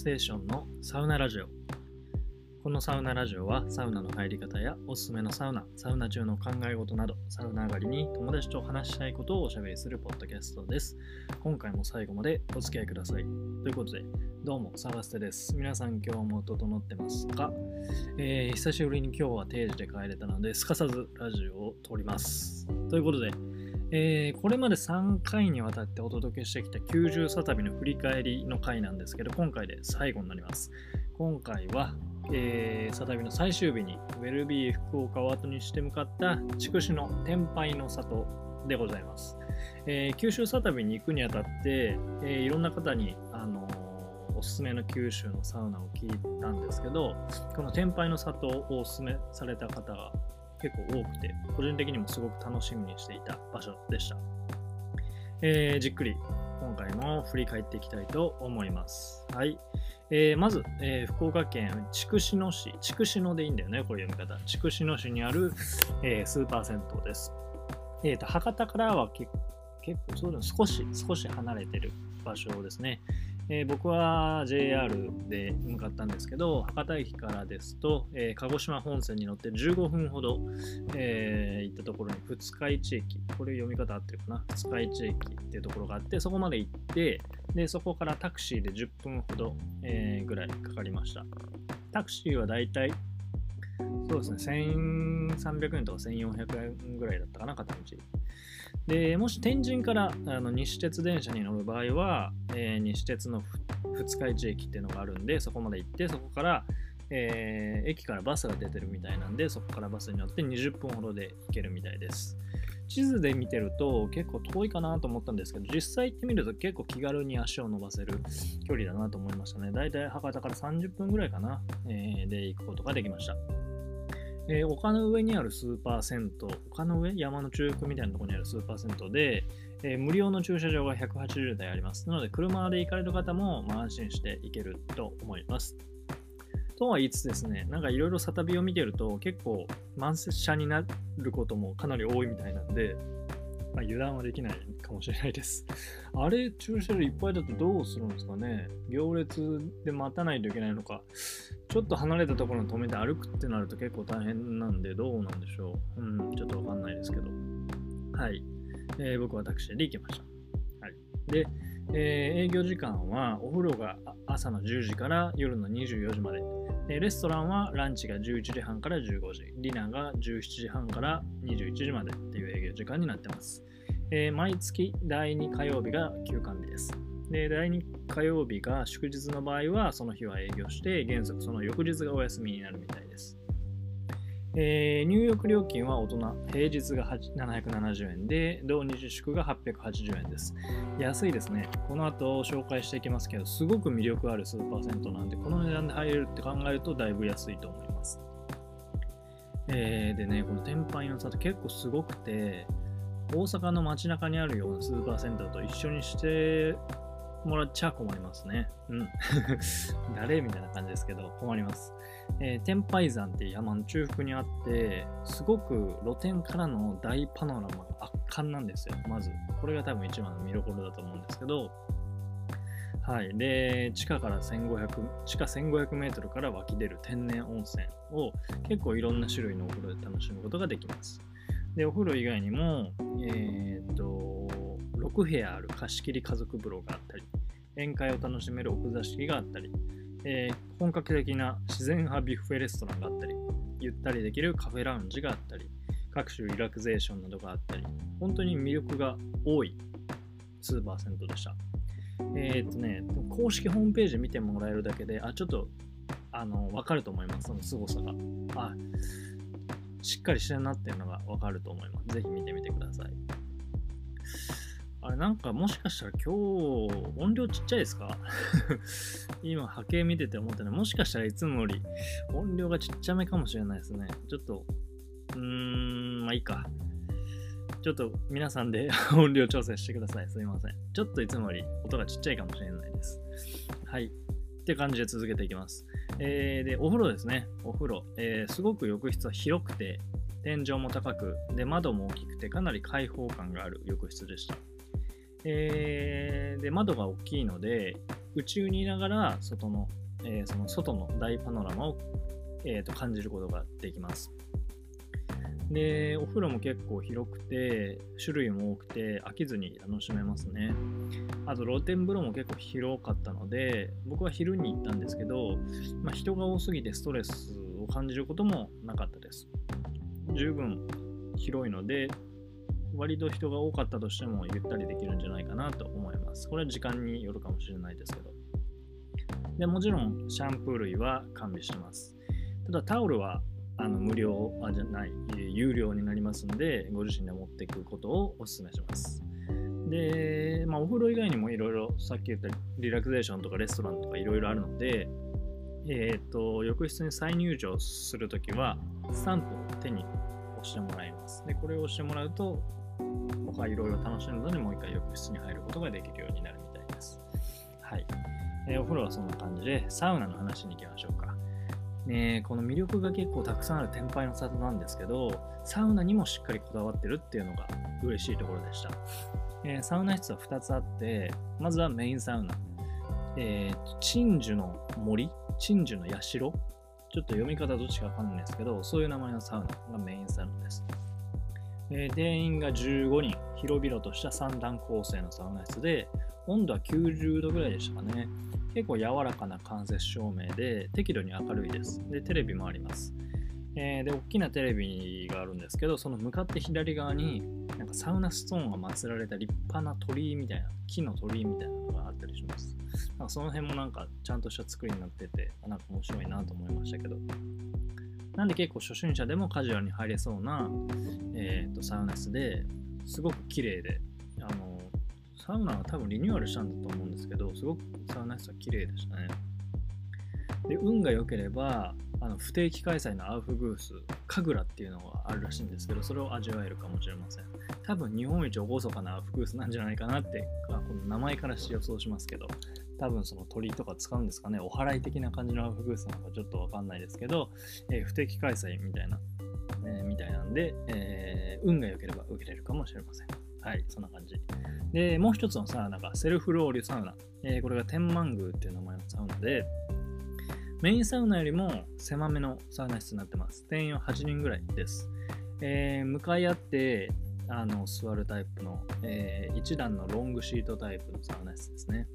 ステーションのサウナラジオ。このサウナラジオはサウナの入り方やおすすめのサウナ、サウナ中の考え事など、サウナ上がりに友達と話したいことをおしゃべりするポッドキャストです。今回も最後までお付き合いください。ということで、どうも、サガステです。皆さん今日も整ってますか、えー、久しぶりに今日は定時で帰れたので、すかさずラジオを撮ります。ということで、えー、これまで3回にわたってお届けしてきた90サタビの振り返りの回なんですけど、今回で最後になります。今回は、えー、サタビの最終日にウェルビー福岡を後にして向かった筑紫の天杯の里でございます。えー、九州サタビに行くにあたって、えー、いろんな方に、あの、おすすめの九州のサウナを聞いたんですけど、この天杯の里をおすすめされた方が結構多くて、個人的にもすごく楽しみにしていた場所でした。えー、じっくり今回も振り返っていきたいと思います。はい。えー、まず、えー、福岡県筑紫野市、筑紫野でいいんだよね、こういう読み方。筑紫野市にある、えー、スーパー銭湯です。えーと、博多からは結構そうだ少し、少し離れてる場所ですね。えー、僕は JR で向かったんですけど、博多駅からですと、えー、鹿児島本線に乗って15分ほど、えー、行ったところに二日市駅、これ読み方合ってるかな、二日市駅っていうところがあって、そこまで行って、でそこからタクシーで10分ほど、えぐらいかかりました。タクシーはだいたいそうですね、1300円とか1400円ぐらいだったかな、片道。でもし天神からあの西鉄電車に乗る場合は、えー、西鉄の二日市駅っていうのがあるんで、そこまで行って、そこから、えー、駅からバスが出てるみたいなんで、そこからバスに乗って20分ほどで行けるみたいです。地図で見てると結構遠いかなと思ったんですけど、実際行ってみると結構気軽に足を伸ばせる距離だなと思いましたね。だいたい博多から30分ぐらいかな、えー、で行くことができました。えー、丘の上にあるスーパー銭湯、丘の上山の中腹みたいなところにあるスーパー銭湯で、えー、無料の駐車場が180台あります。なので、車で行かれる方も、まあ、安心して行けると思います。とは言いつつですね、なんかいろいろサタビを見てると、結構満車になることもかなり多いみたいなんで、まあ、油断はできないかもしれないです。あれ、駐車場いっぱいだとどうするんですかね行列で待たないといけないのか、ちょっと離れたところに止めて歩くってなると結構大変なんで、どうなんでしょう。うん、ちょっとわかんないですけど。はい。えー、僕はタクシーで行きました。はい。で、えー、営業時間はお風呂が朝の10時から夜の24時まで。レストランはランチが11時半から15時、ディナーが17時半から21時までっていう営業時間になってます。えー、毎月第2火曜日が休館日です。で、第2火曜日が祝日の場合は、その日は営業して、原則その翌日がお休みになるみたいです。えー、入浴料金は大人、平日が770円で、同日祝が880円です。安いですね。この後紹介していきますけど、すごく魅力あるスーパー銭湯なんで、この値段で入れるって考えるとだいぶ安いと思います。えー、でね、この天板の差って結構すごくて、大阪の街中にあるようなスーパーセンターと一緒にしてもらっちゃ困りますね。うん。誰みたいな感じですけど、困ります。えー、天拝山っていう山の中腹にあって、すごく露天からの大パノラマが圧巻なんですよ、まず。これが多分一番の見どころだと思うんですけど、はい。で、地下から1500、地下1500メートルから湧き出る天然温泉を結構いろんな種類のお風呂で楽しむことができます。で、お風呂以外にも、えー、っと、6部屋ある貸し切り家族風呂があったり、宴会を楽しめる奥座敷があったり、えー、本格的な自然派ビュッフェレストランがあったり、ゆったりできるカフェラウンジがあったり、各種リラクゼーションなどがあったり、本当に魅力が多いスーパー銭湯でした。えー、っとね、公式ホームページ見てもらえるだけで、あ、ちょっと、あの、わかると思います、その凄さが。あ、しっかりしてるなっていうのがわかると思います。ぜひ見てみてください。あれ、なんかもしかしたら今日、音量ちっちゃいですか？今、波形見てて思ってない。もしかしたらいつもより音量がちっちゃめかもしれないですね。ちょっと、うーん、まあいいか。ちょっと皆さんで 音量調整してください。すいません。ちょっといつもより音がちっちゃいかもしれないです。はい。って感じで続けていきます。えー、で、お風呂ですね。お風呂。えー、すごく浴室は広くて、天井も高く、で、窓も大きくて、かなり開放感がある浴室でした。えー、で、窓が大きいので、宇宙にいながら外の、えー、その外の大パノラマを、えー、と感じることができます。で、お風呂も結構広くて、種類も多くて、飽きずに楽しめますね。あと、露天風呂も結構広かったので、僕は昼に行ったんですけど、まあ、人が多すぎてストレスを感じることもなかったです。十分広いので、割と人が多かったとしてもゆったりできるんじゃないかなと思います。これは時間によるかもしれないですけど。でもちろん、シャンプー類は完備してます。ただタオルはあの無料あじゃない、有料になりますので、ご自身で持っていくことをお勧めします。で、まあ、お風呂以外にもいろいろ、さっき言ったリラクゼーションとかレストランとかいろいろあるので、えっ、ー、と、浴室に再入場するときは、スタンプを手に押してもらいます。で、これを押してもらうと、他いろいろ楽しむのにもう一回浴室に入ることができるようになるみたいです。はい。えー、お風呂はそんな感じで、サウナの話に行きましょうか。ね、この魅力が結構たくさんある天敗の里なんですけど、サウナにもしっかりこだわってるっていうのが嬉しいところでした。えー、サウナ室は2つあって、まずはメインサウナ。えー、鎮守の森？鎮守の社？ちょっと読み方どっちかわかんないですけど、そういう名前のサウナがメインサウナです。えー、定員が15人、広々とした3段構成のサウナ室で、温度は90度ぐらいでしたかね。結構柔らかな間接照明で適度に明るいです。で、テレビもあります。えー、で、大きなテレビがあるんですけど、その向かって左側になんかサウナストーンが祀られた立派な鳥居みたいな、木の鳥居みたいなのがあったりします。なんかその辺もなんかちゃんとした作りになってて、なんか面白いなと思いましたけど。なんで結構初心者でもカジュアルに入れそうな、えーと、サウナ室ですごく綺麗で、あのサウナは多分リニューアルしたんだと思うんですけど、すごくサウナ室は綺麗でしたね。で、運が良ければ、あの不定期開催のアウフグース、神楽っていうのがあるらしいんですけど、それを味わえるかもしれません。多分日本一厳かなアウフグースなんじゃないかなって、この名前からして予想しますけど、多分その鳥とか使うんですかね、お祓い的な感じのアウフグースなのかちょっとわかんないですけど、えー、不定期開催みたいな、えー、みたいなんで、えー、運が良ければ受けれるかもしれません。はい、そんな感じ。で、もう一つのサウナがセルフローリュサウナ。えー、これが天満宮っていう名前のサウナで、メインサウナよりも狭めのサウナ室になってます。店員は8人ぐらいです。えー、向かい合ってあの座るタイプの、えー、1段のロングシートタイプのサウナ室ですね。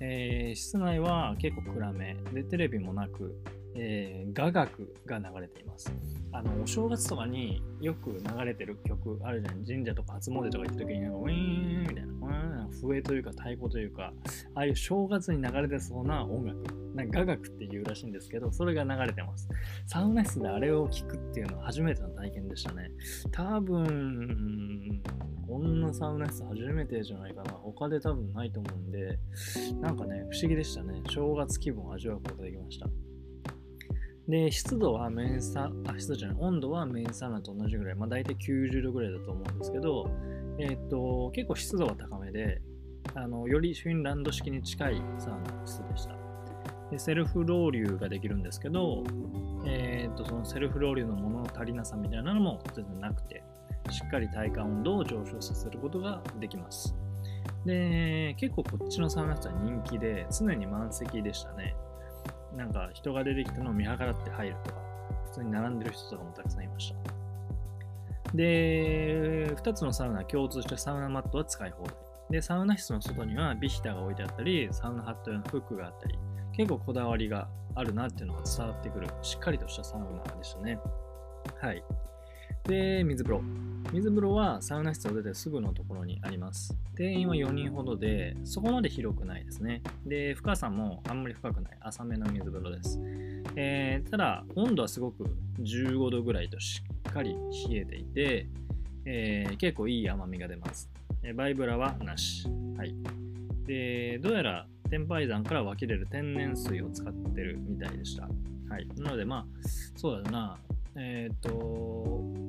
えー、室内は結構暗めでテレビもなく、えー、雅楽が流れています。あの、お正月とかによく流れてる曲あるじゃん。神社とか初詣とか行った時に、ウィーンみたいな、笛というか太鼓というか、ああいう正月に流れてそうな音楽、なんか雅楽っていうらしいんですけど、それが流れてます。サウナ室であれを聴くっていうのは初めての体験でしたね。多分、こんなサウナ室初めてじゃないかな。他で多分ないと思うんで、なんかね、不思議でしたね。正月気分を味わうことができました。で、湿度はメンサ、あ、湿度じゃない、温度はメンサウナと同じぐらい、まあ大体90度ぐらいだと思うんですけど、えっ、と、結構湿度は高めで、あの、よりフィンランド式に近いサウナ室でした。で、セルフロウリュができるんですけど、えっ、と、そのセルフロウリュの物の足りなさみたいなのも全然なくて、しっかり体感温度を上昇させることができます。で、結構こっちのサウナ室は人気で、常に満席でしたね。なんか人が出てきたのを見計らって入るとか、普通に並んでる人とかもたくさんいました。で、2つのサウナ共通したサウナマットは使い放題。で、サウナ室の外にはビヒタが置いてあったり、サウナハット用のフックがあったり、結構こだわりがあるなっていうのが伝わってくる、しっかりとしたサウナでしたね。はい。で、水風呂。水風呂はサウナ室を出てすぐのところにあります。定員は4人ほどで、そこまで広くないですね。で、深さもあんまり深くない、浅めの水風呂です。えー、ただ、温度はすごく15度ぐらいとしっかり冷えていて、えー、結構いい甘みが出ます。えバイブラはなし。はい。で、どうやら天拝山から湧き出る天然水を使ってるみたいでした。はい。なので、まあ、そうだな。えっ、ー、と、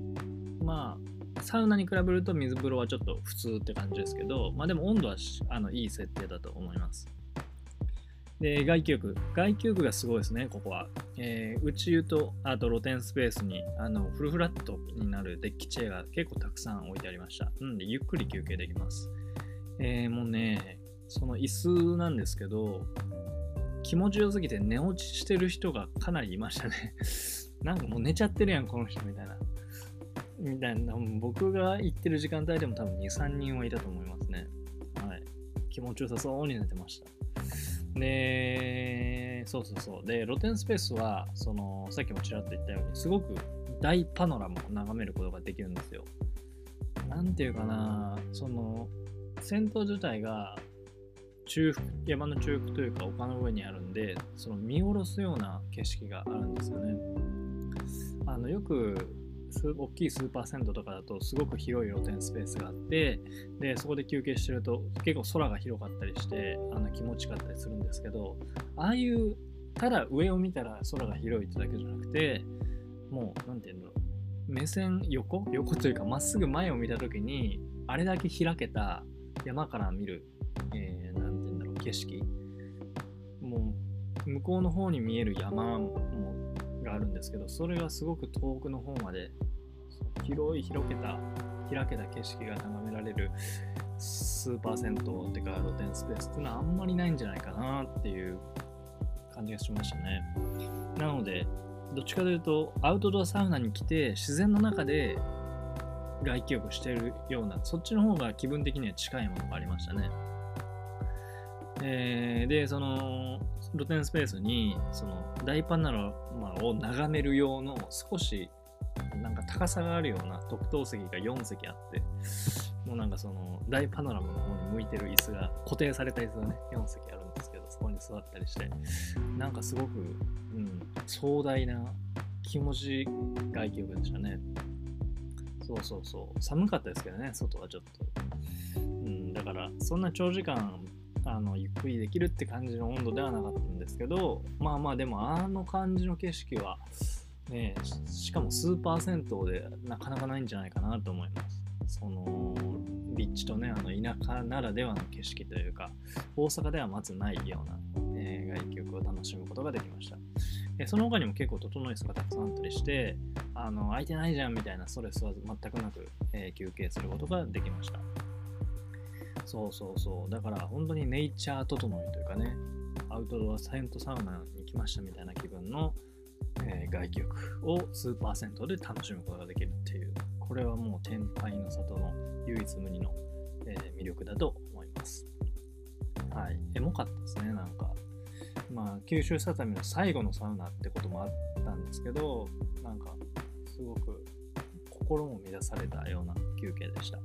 まあ、サウナに比べると水風呂はちょっと普通って感じですけど、まあでも温度はあのいい設定だと思います。で、外気浴。外気浴がすごいですね、ここは。えー、内湯と、あと露天スペースに、あの、フルフラットになるデッキチェアが結構たくさん置いてありました。うんで、ゆっくり休憩できます。えー、もうね、その椅子なんですけど、気持ちよすぎて寝落ちしてる人がかなりいましたね なんかもう寝ちゃってるやん、この人みたいな。みたいな、僕が行ってる時間帯でも多分2、3人はいたと思いますね。はい。気持ちよさそうに寝てました。で、そうそうそう。で、露天スペースは、その、さっきもちらっと言ったように、すごく大パノラマを眺めることができるんですよ。なんていうかな、その、戦闘自体が中腹、山の中腹というか丘の上にあるんで、その見下ろすような景色があるんですよね。あのよく大きいスーパー銭湯とかだとすごく広い露天スペースがあってでそこで休憩してると結構空が広かったりしてあの気持ちよかったりするんですけどああいうただ上を見たら空が広いってだけじゃなくてもう何て言うんだろう。目線横？横というかまっすぐ前を見た時にあれだけ開けた山から見る何、えー、て言うんだろう景色。もう向こうの方に見える山もがあるんですけどそれがすごく遠くの方まで広い広げた開けた景色が眺められるスーパー銭湯ってか露天スペースっていうのはあんまりないんじゃないかなっていう感じがしましたね。なのでどっちかというとアウトドアサウナに来て自然の中で外気浴してるようなそっちの方が気分的には近いものがありましたね。えー、でその露天スペースにその大パノラマを眺める用の少しなんか高さがあるような特等席が4席あってもうなんかその大パノラマの方に向いてる椅子が固定された椅子がね4席あるんですけどそこに座ったりしてなんかすごく、うん、壮大な気持ち外気浴でしたね。そうそうそう。寒かったですけどね外はちょっと、うん、だからそんな長時間あのゆっくりできるって感じの温度ではなかったんですけどまあまあでもあの感じの景色はねしかもスーパー銭湯でなかなかないんじゃないかなと思います。その立地とねあの田舎ならではの景色というか大阪ではまずないような、えー、外気浴を楽しむことができました、え、その他にも結構整い椅子がたくさんあったりしてあの空いてないじゃんみたいなストレスは全くなく、えー、休憩することができました。そうそうそう。だから本当にネイチャー整いというかね、アウトドアサイエントサウナに来ましたみたいな気分の、えー、外気浴をスーパー銭湯で楽しむことができるっていう、これはもう天杯の里の唯一無二の、えー、魅力だと思います。はい。エモかったですね、なんか。まあ、九州サタミの最後のサウナってこともあったんですけど、なんか、すごく心も乱されたような休憩でした。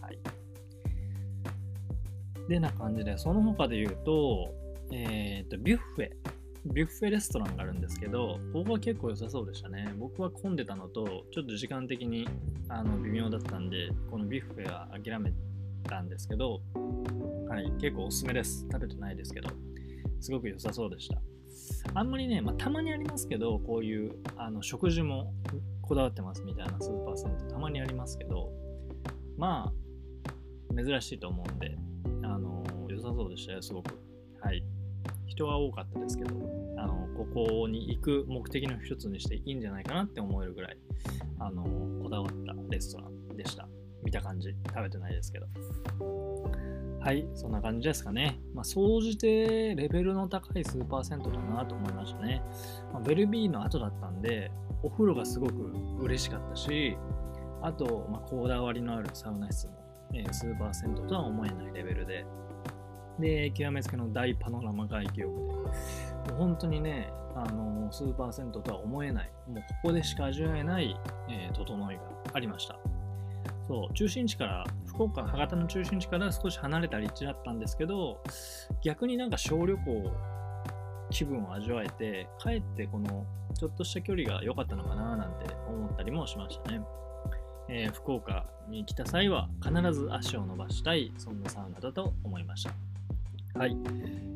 はい。でな感じで、その他で言うと、えっ、ー、と、ビュッフェ。ビュッフェレストランがあるんですけど、ここは結構良さそうでしたね。僕は混んでたのと、ちょっと時間的にあの微妙だったんで、このビュッフェは諦めたんですけど、はい、結構おすすめです。食べてないですけど、すごく良さそうでした。あんまりね、まあ、たまにありますけど、こういうあの食事もこだわってますみたいなスーパーセントたまにありますけど、まあ、珍しいと思うんで、さそうでしたよ、すごく。はい。人は多かったですけど、あのここに行く目的の一つにしていいんじゃないかなって思えるぐらい、あのこだわったレストランでした。見た感じ、食べてないですけど。はい、そんな感じですかね。まあ、総じてレベルの高いスーパー銭湯だなと思いましたね。まあ、ベルビーの後だったんで、お風呂がすごく嬉しかったし、あと、まあ、こだわりのあるサウナ室もえー、スーパー銭湯とは思えないレベルで、で、極めつけの大パノラマ外気浴で、もう本当にね、あのー、スーパー銭湯とは思えない、もうここでしか味わえない、えー、整いがありました。そう、中心地から、福岡、博多の中心地から少し離れた立地だったんですけど、逆になんか小旅行気分を味わえて、かえってこのちょっとした距離が良かったのかななんて思ったりもしましたね。えー、福岡に来た際は必ず足を伸ばしたい、そんなサウナだと思いました。はい。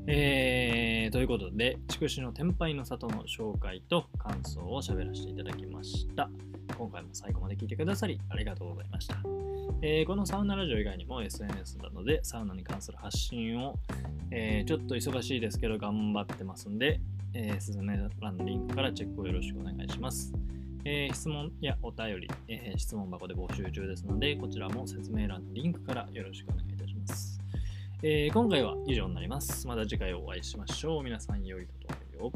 えー、ということで、筑紫の天杯の里の紹介と感想を喋らせていただきました。今回も最後まで聞いてくださりありがとうございました。えー、このサウナラジオ以外にも SNS などでサウナに関する発信を、えー、ちょっと忙しいですけど頑張ってますんで、えー、すずめ欄のリンクからチェックをよろしくお願いします。えー、質問やお便り、えー、質問箱で募集中ですので、こちらも説明欄のリンクからよろしくお願いします。えー今回は以上になります。また次回お会いしましょう。皆さん良いことを。